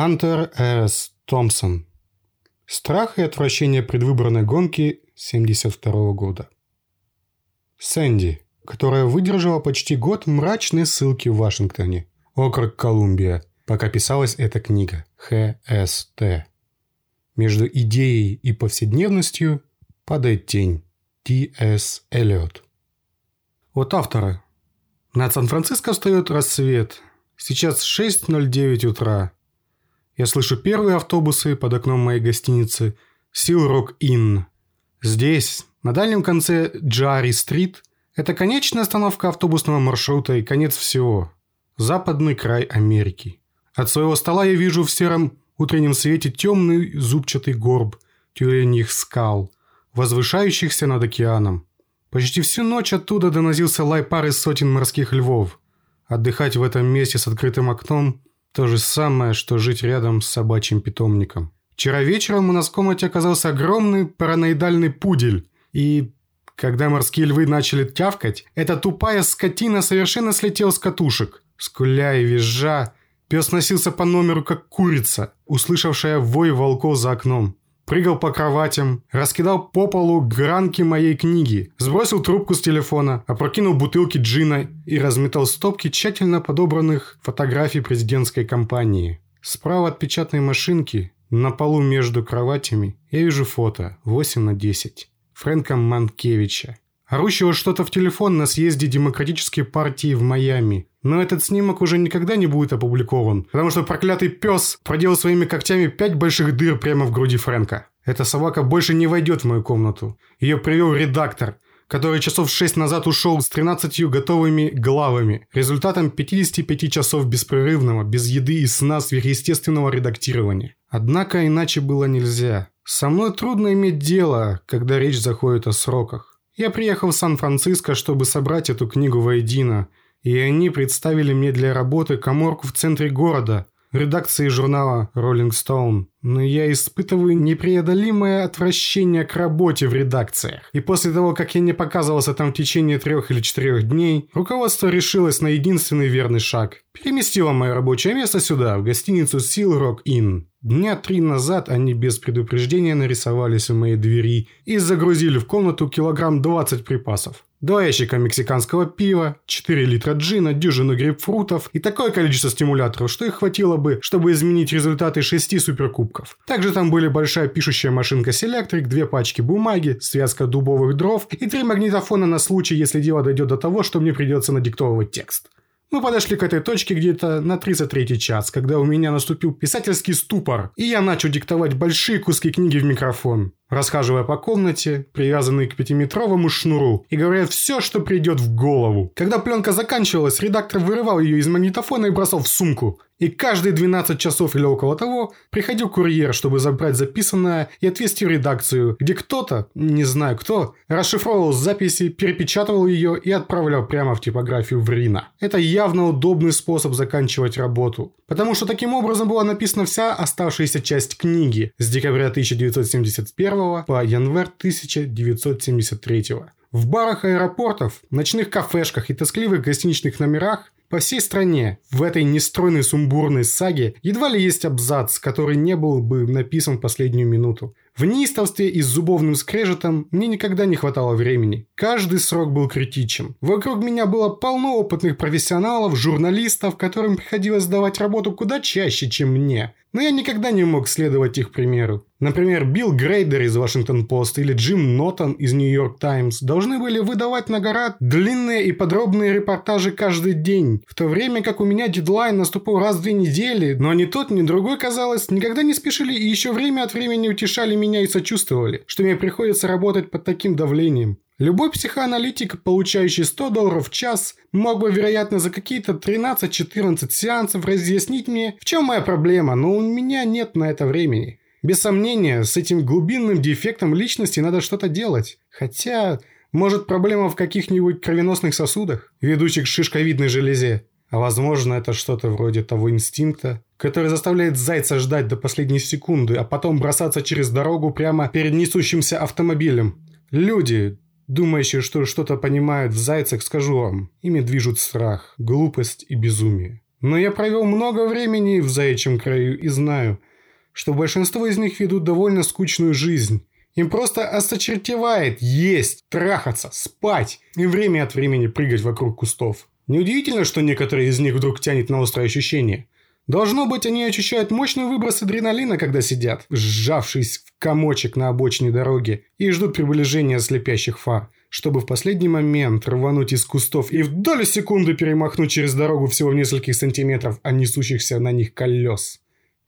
Хантер С. Томпсон. Страх и отвращение предвыборной гонки 72 года. Сэнди, которая выдержала почти год мрачной ссылки в Вашингтоне, округ Колумбия, пока писалась эта книга ХСТ. Между идеей и повседневностью падает тень. Т.С. Эллиот. От автора. Над Сан-Франциско встает рассвет. Сейчас 6.09 утра. Я слышу первые автобусы под окном моей гостиницы Сил Рок Inn. Здесь, на дальнем конце Джари-стрит, это конечная остановка автобусного маршрута и конец всего. Западный край Америки. От своего стола я вижу в сером утреннем свете темный зубчатый горб тюленьих скал, возвышающихся над океаном. Почти всю ночь оттуда доносился лай пары сотен морских львов. Отдыхать в этом месте с открытым окном то же самое, что жить рядом с собачьим питомником. Вчера вечером у нас в комнате оказался огромный параноидальный пудель. И когда морские львы начали тявкать, эта тупая скотина совершенно слетела с катушек. Скуля и визжа, пес носился по номеру, как курица, услышавшая вой волков за окном прыгал по кроватям, раскидал по полу гранки моей книги, сбросил трубку с телефона, опрокинул бутылки джина и разметал стопки тщательно подобранных фотографий президентской кампании. Справа от печатной машинки, на полу между кроватями, я вижу фото 8 на 10 Фрэнка Манкевича. Орущего что-то в телефон на съезде Демократической партии в Майами. Но этот снимок уже никогда не будет опубликован, потому что проклятый пес проделал своими когтями пять больших дыр прямо в груди Фрэнка. Эта собака больше не войдет в мою комнату. Ее привел редактор, который часов шесть назад ушел с 13 готовыми главами, результатом 55 часов беспрерывного, без еды и сна сверхъестественного редактирования. Однако иначе было нельзя. Со мной трудно иметь дело, когда речь заходит о сроках. Я приехал в Сан-Франциско, чтобы собрать эту книгу воедино, и они представили мне для работы коморку в центре города, редакции журнала Rolling Stone. Но я испытываю непреодолимое отвращение к работе в редакциях. И после того, как я не показывался там в течение трех или четырех дней, руководство решилось на единственный верный шаг. Переместило мое рабочее место сюда, в гостиницу Seal Rock Inn. Дня три назад они без предупреждения нарисовались у моей двери и загрузили в комнату килограмм 20 припасов. Два ящика мексиканского пива, 4 литра джина, дюжину грейпфрутов и такое количество стимуляторов, что их хватило бы, чтобы изменить результаты шести суперкубков. Также там были большая пишущая машинка Selectric, две пачки бумаги, связка дубовых дров и три магнитофона на случай, если дело дойдет до того, что мне придется надиктовывать текст. Мы подошли к этой точке где-то на 33 час, когда у меня наступил писательский ступор, и я начал диктовать большие куски книги в микрофон расхаживая по комнате, привязанный к пятиметровому шнуру, и говоря все, что придет в голову. Когда пленка заканчивалась, редактор вырывал ее из магнитофона и бросал в сумку. И каждые 12 часов или около того приходил курьер, чтобы забрать записанное и отвезти в редакцию, где кто-то, не знаю кто, расшифровывал записи, перепечатывал ее и отправлял прямо в типографию в Рино. Это явно удобный способ заканчивать работу, потому что таким образом была написана вся оставшаяся часть книги с декабря 1971 по январь 1973 В барах аэропортов, ночных кафешках и тоскливых гостиничных номерах по всей стране в этой нестройной сумбурной саге едва ли есть абзац, который не был бы написан в последнюю минуту. В неистовстве и с зубовным скрежетом мне никогда не хватало времени. Каждый срок был критичен. Вокруг меня было полно опытных профессионалов, журналистов, которым приходилось сдавать работу куда чаще, чем мне. Но я никогда не мог следовать их примеру. Например, Билл Грейдер из Вашингтон-Пост или Джим Нотон из Нью-Йорк Таймс должны были выдавать на гора длинные и подробные репортажи каждый день, в то время как у меня дедлайн наступал раз в две недели, но ни тот, ни другой, казалось, никогда не спешили и еще время от времени утешали меня и сочувствовали, что мне приходится работать под таким давлением. Любой психоаналитик, получающий 100 долларов в час, мог бы, вероятно, за какие-то 13-14 сеансов разъяснить мне, в чем моя проблема, но у меня нет на это времени. Без сомнения, с этим глубинным дефектом личности надо что-то делать. Хотя, может, проблема в каких-нибудь кровеносных сосудах, ведущих к шишковидной железе. А возможно, это что-то вроде того инстинкта, который заставляет зайца ждать до последней секунды, а потом бросаться через дорогу прямо перед несущимся автомобилем. Люди, думающие, что что-то понимают в зайцах, скажу вам, ими движут страх, глупость и безумие. Но я провел много времени в заячьем краю и знаю, что большинство из них ведут довольно скучную жизнь. Им просто осточертевает есть, трахаться, спать и время от времени прыгать вокруг кустов. Неудивительно, что некоторые из них вдруг тянет на острое ощущение. Должно быть, они ощущают мощный выброс адреналина, когда сидят, сжавшись в комочек на обочине дороги, и ждут приближения слепящих фар, чтобы в последний момент рвануть из кустов и в долю секунды перемахнуть через дорогу всего в нескольких сантиметров от несущихся на них колес.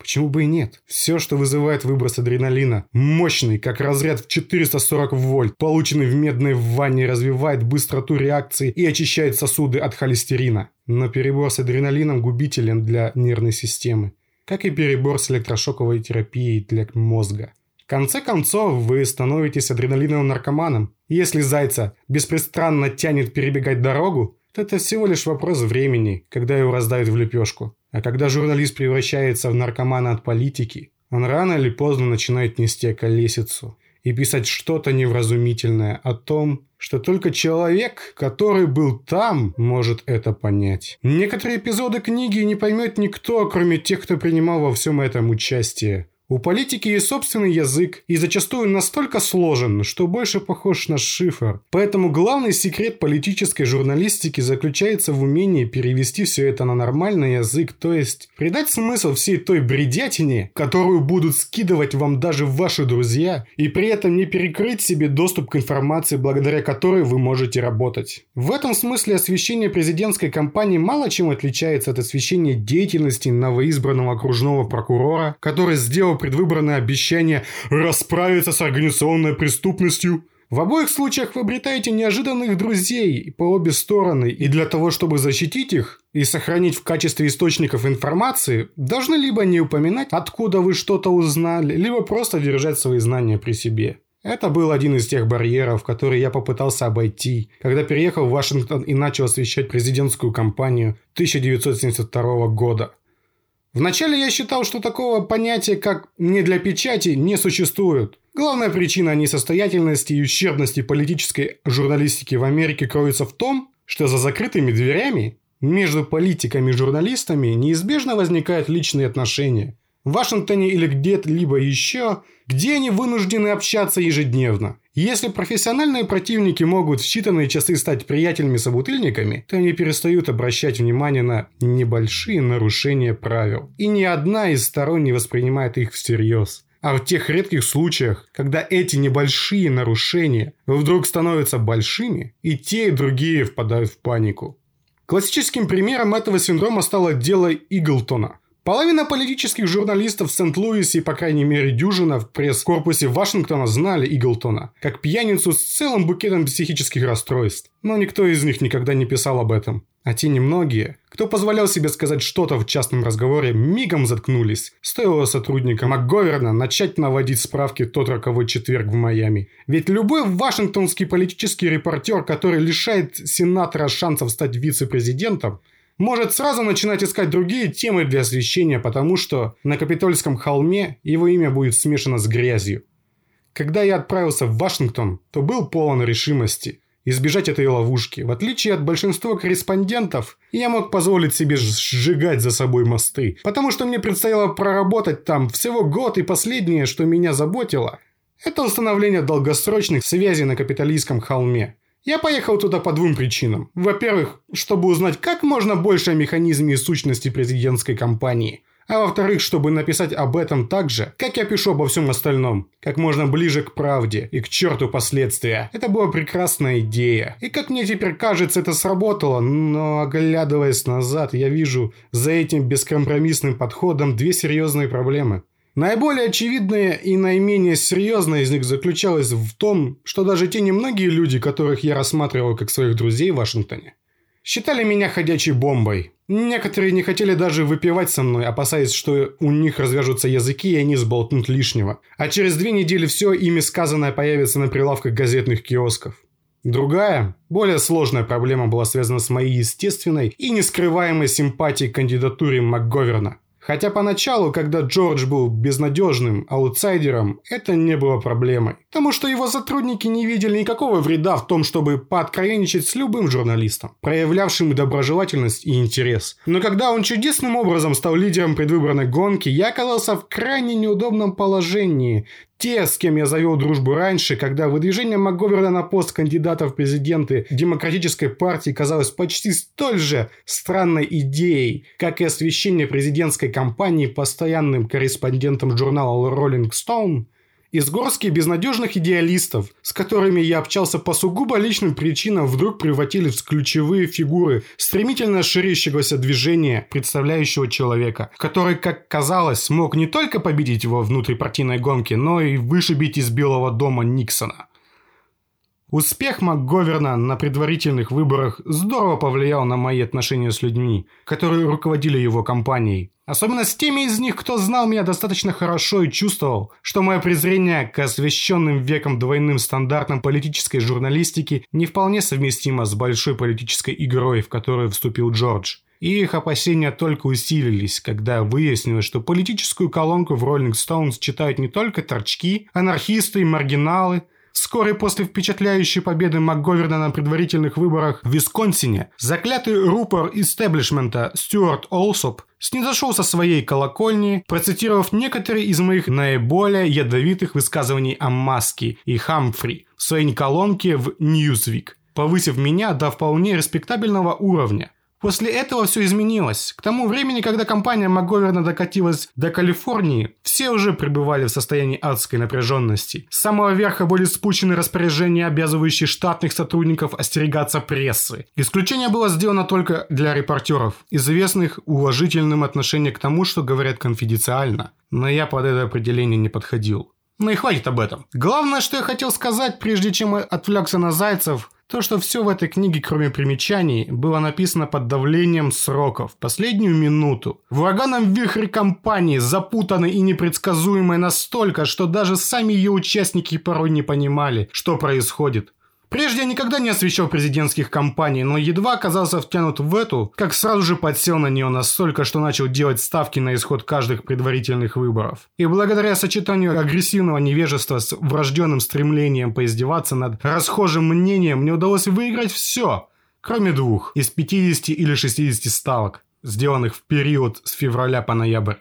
Почему бы и нет? Все, что вызывает выброс адреналина, мощный, как разряд в 440 вольт, полученный в медной ванне, развивает быстроту реакции и очищает сосуды от холестерина. Но перебор с адреналином губителен для нервной системы, как и перебор с электрошоковой терапией для мозга. В конце концов, вы становитесь адреналиновым наркоманом. Если зайца беспрестанно тянет перебегать дорогу, то это всего лишь вопрос времени, когда его раздают в лепешку. А когда журналист превращается в наркомана от политики, он рано или поздно начинает нести околесицу и писать что-то невразумительное о том, что только человек, который был там, может это понять. Некоторые эпизоды книги не поймет никто, кроме тех, кто принимал во всем этом участие. У политики есть собственный язык и зачастую настолько сложен, что больше похож на шифр. Поэтому главный секрет политической журналистики заключается в умении перевести все это на нормальный язык, то есть придать смысл всей той бредятине, которую будут скидывать вам даже ваши друзья, и при этом не перекрыть себе доступ к информации, благодаря которой вы можете работать. В этом смысле освещение президентской кампании мало чем отличается от освещения деятельности новоизбранного окружного прокурора, который сделал предвыборное обещание расправиться с организационной преступностью. В обоих случаях вы обретаете неожиданных друзей по обе стороны, и для того, чтобы защитить их и сохранить в качестве источников информации, должны либо не упоминать, откуда вы что-то узнали, либо просто держать свои знания при себе. Это был один из тех барьеров, которые я попытался обойти, когда переехал в Вашингтон и начал освещать президентскую кампанию 1972 года. Вначале я считал, что такого понятия, как «не для печати», не существует. Главная причина несостоятельности и ущербности политической журналистики в Америке кроется в том, что за закрытыми дверями между политиками и журналистами неизбежно возникают личные отношения. В Вашингтоне или где-либо еще, где они вынуждены общаться ежедневно. Если профессиональные противники могут в считанные часы стать приятелями-собутыльниками, то они перестают обращать внимание на небольшие нарушения правил. И ни одна из сторон не воспринимает их всерьез. А в тех редких случаях, когда эти небольшие нарушения вдруг становятся большими, и те, и другие впадают в панику. Классическим примером этого синдрома стало дело Иглтона – Половина политических журналистов в Сент-Луисе по крайней мере, дюжина в пресс-корпусе Вашингтона знали Иглтона, как пьяницу с целым букетом психических расстройств. Но никто из них никогда не писал об этом. А те немногие, кто позволял себе сказать что-то в частном разговоре, мигом заткнулись. Стоило сотрудникам МакГоверна начать наводить справки тот роковой четверг в Майами. Ведь любой вашингтонский политический репортер, который лишает сенатора шансов стать вице-президентом, может сразу начинать искать другие темы для освещения, потому что на Капитольском холме его имя будет смешано с грязью. Когда я отправился в Вашингтон, то был полон решимости избежать этой ловушки. В отличие от большинства корреспондентов, я мог позволить себе сжигать за собой мосты, потому что мне предстояло проработать там всего год, и последнее, что меня заботило, это установление долгосрочных связей на Капитолийском холме. Я поехал туда по двум причинам. Во-первых, чтобы узнать как можно больше о механизме и сущности президентской кампании. А во-вторых, чтобы написать об этом так же, как я пишу обо всем остальном. Как можно ближе к правде и к черту последствия. Это была прекрасная идея. И как мне теперь кажется, это сработало. Но оглядываясь назад, я вижу за этим бескомпромиссным подходом две серьезные проблемы. Наиболее очевидное и наименее серьезное из них заключалось в том, что даже те немногие люди, которых я рассматривал как своих друзей в Вашингтоне, считали меня ходячей бомбой. Некоторые не хотели даже выпивать со мной, опасаясь, что у них развяжутся языки и они сболтнут лишнего. А через две недели все ими сказанное появится на прилавках газетных киосков. Другая, более сложная проблема была связана с моей естественной и нескрываемой симпатией к кандидатуре МакГоверна. Хотя поначалу, когда Джордж был безнадежным аутсайдером, это не было проблемой. Потому что его сотрудники не видели никакого вреда в том, чтобы пооткровенничать с любым журналистом, проявлявшим доброжелательность и интерес. Но когда он чудесным образом стал лидером предвыборной гонки, я оказался в крайне неудобном положении. Те, с кем я завел дружбу раньше, когда выдвижение МакГоверна на пост кандидата в президенты Демократической партии казалось почти столь же странной идеей, как и освещение президентской кампании постоянным корреспондентом журнала Rolling Stone, из горстки безнадежных идеалистов, с которыми я общался по сугубо личным причинам, вдруг превратились в ключевые фигуры стремительно ширящегося движения, представляющего человека, который, как казалось, смог не только победить его внутрипартийной гонке, но и вышибить из Белого дома Никсона. Успех МакГоверна на предварительных выборах здорово повлиял на мои отношения с людьми, которые руководили его компанией. Особенно с теми из них, кто знал меня достаточно хорошо и чувствовал, что мое презрение к освященным веком двойным стандартам политической журналистики не вполне совместимо с большой политической игрой, в которую вступил Джордж. И их опасения только усилились, когда выяснилось, что политическую колонку в Rolling Stones читают не только торчки, анархисты и маргиналы, Вскоре после впечатляющей победы МакГоверна на предварительных выборах в Висконсине, заклятый рупор истеблишмента Стюарт Олсоп снизошел со своей колокольни, процитировав некоторые из моих наиболее ядовитых высказываний о Маске и Хамфри в своей колонке в Newsweek, повысив меня до вполне респектабельного уровня – После этого все изменилось. К тому времени, когда компания МакГоверна докатилась до Калифорнии, все уже пребывали в состоянии адской напряженности. С самого верха были спущены распоряжения, обязывающие штатных сотрудников остерегаться прессы. Исключение было сделано только для репортеров, известных уважительным отношением к тому, что говорят конфиденциально. Но я под это определение не подходил. Ну и хватит об этом. Главное, что я хотел сказать, прежде чем отвлекся на Зайцев, то, что все в этой книге, кроме примечаний, было написано под давлением сроков, последнюю минуту. В ураганом вихре компании, запутанной и непредсказуемой настолько, что даже сами ее участники порой не понимали, что происходит. Прежде я никогда не освещал президентских кампаний, но едва оказался втянут в эту, как сразу же подсел на нее настолько, что начал делать ставки на исход каждых предварительных выборов. И благодаря сочетанию агрессивного невежества с врожденным стремлением поиздеваться над расхожим мнением, мне удалось выиграть все, кроме двух из 50 или 60 ставок, сделанных в период с февраля по ноябрь.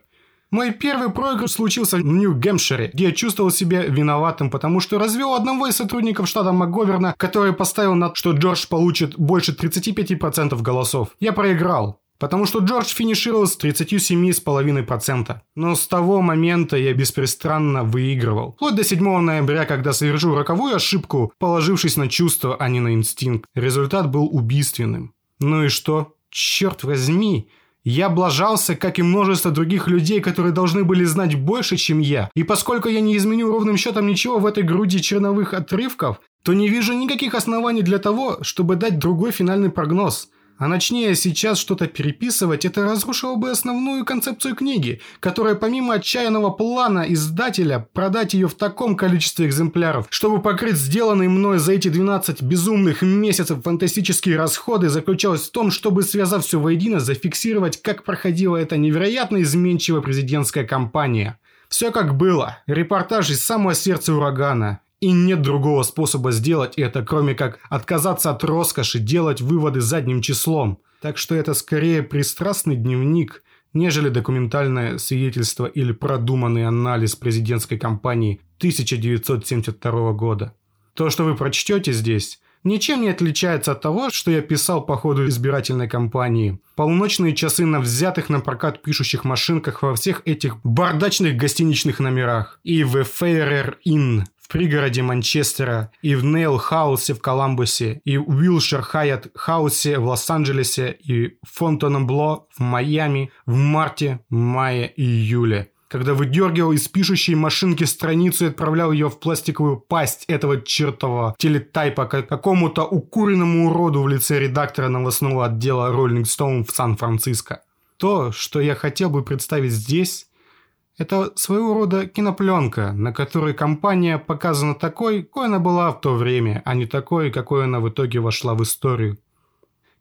Мой первый проигрыш случился в Нью-Гэмпшире, где я чувствовал себя виноватым, потому что развел одного из сотрудников штата МакГоверна, который поставил на что Джордж получит больше 35% голосов. Я проиграл. Потому что Джордж финишировал с 37,5%. Но с того момента я беспристрастно выигрывал. Вплоть до 7 ноября, когда совершил роковую ошибку, положившись на чувства, а не на инстинкт. Результат был убийственным. Ну и что? Черт возьми! Я облажался, как и множество других людей, которые должны были знать больше, чем я. И поскольку я не изменю ровным счетом ничего в этой груди черновых отрывков, то не вижу никаких оснований для того, чтобы дать другой финальный прогноз – а начни сейчас что-то переписывать, это разрушило бы основную концепцию книги, которая помимо отчаянного плана издателя продать ее в таком количестве экземпляров, чтобы покрыть сделанные мной за эти 12 безумных месяцев фантастические расходы, заключалась в том, чтобы, связав все воедино, зафиксировать, как проходила эта невероятно изменчивая президентская кампания. Все как было. Репортаж из самого сердца урагана. И нет другого способа сделать это, кроме как отказаться от роскоши, делать выводы задним числом. Так что это скорее пристрастный дневник, нежели документальное свидетельство или продуманный анализ президентской кампании 1972 года. То, что вы прочтете здесь, ничем не отличается от того, что я писал по ходу избирательной кампании. Полночные часы на взятых на прокат пишущих машинках во всех этих бардачных гостиничных номерах. И в Фейрер Inn пригороде Манчестера, и в Нейл Хаусе в Коламбусе, и в Уилшир Хайят Хаусе в Лос-Анджелесе, и в Фонтенбло в Майами в марте, мае и июле когда выдергивал из пишущей машинки страницу и отправлял ее в пластиковую пасть этого чертового телетайпа какому-то укуренному уроду в лице редактора новостного отдела Rolling Stone в Сан-Франциско. То, что я хотел бы представить здесь, это своего рода кинопленка, на которой компания показана такой, какой она была в то время, а не такой, какой она в итоге вошла в историю.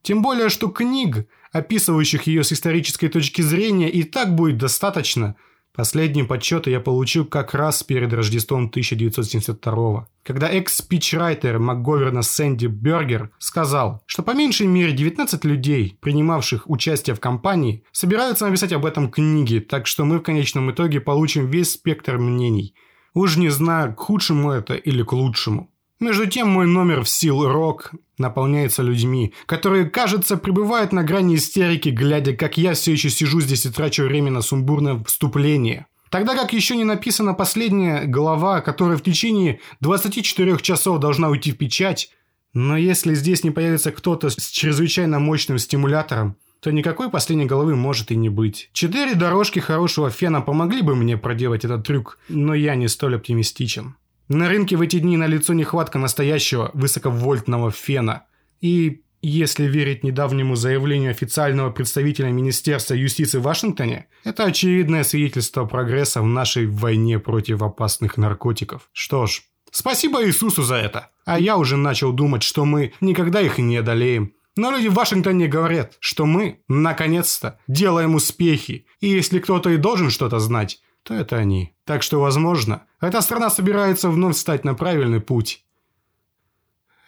Тем более, что книг, описывающих ее с исторической точки зрения, и так будет достаточно – Последние подсчеты я получил как раз перед Рождеством 1972 когда экс-спичрайтер МакГоверна Сэнди Бергер сказал, что по меньшей мере 19 людей, принимавших участие в кампании, собираются написать об этом книги, так что мы в конечном итоге получим весь спектр мнений. Уж не знаю, к худшему это или к лучшему. Между тем, мой номер в Сил Рок наполняется людьми, которые, кажется, пребывают на грани истерики, глядя, как я все еще сижу здесь и трачу время на сумбурное вступление. Тогда как еще не написана последняя глава, которая в течение 24 часов должна уйти в печать, но если здесь не появится кто-то с чрезвычайно мощным стимулятором, то никакой последней головы может и не быть. Четыре дорожки хорошего фена помогли бы мне проделать этот трюк, но я не столь оптимистичен. На рынке в эти дни налицо нехватка настоящего высоковольтного фена. И, если верить недавнему заявлению официального представителя Министерства юстиции в Вашингтоне, это очевидное свидетельство прогресса в нашей войне против опасных наркотиков. Что ж, спасибо Иисусу за это. А я уже начал думать, что мы никогда их не одолеем. Но люди в Вашингтоне говорят, что мы, наконец-то, делаем успехи. И если кто-то и должен что-то знать, то это они. Так что, возможно, эта страна собирается вновь стать на правильный путь.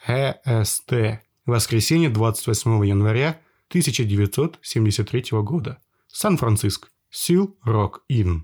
ЭСТ. Воскресенье 28 января 1973 года. Сан-Франциско. Сил Рок Ин.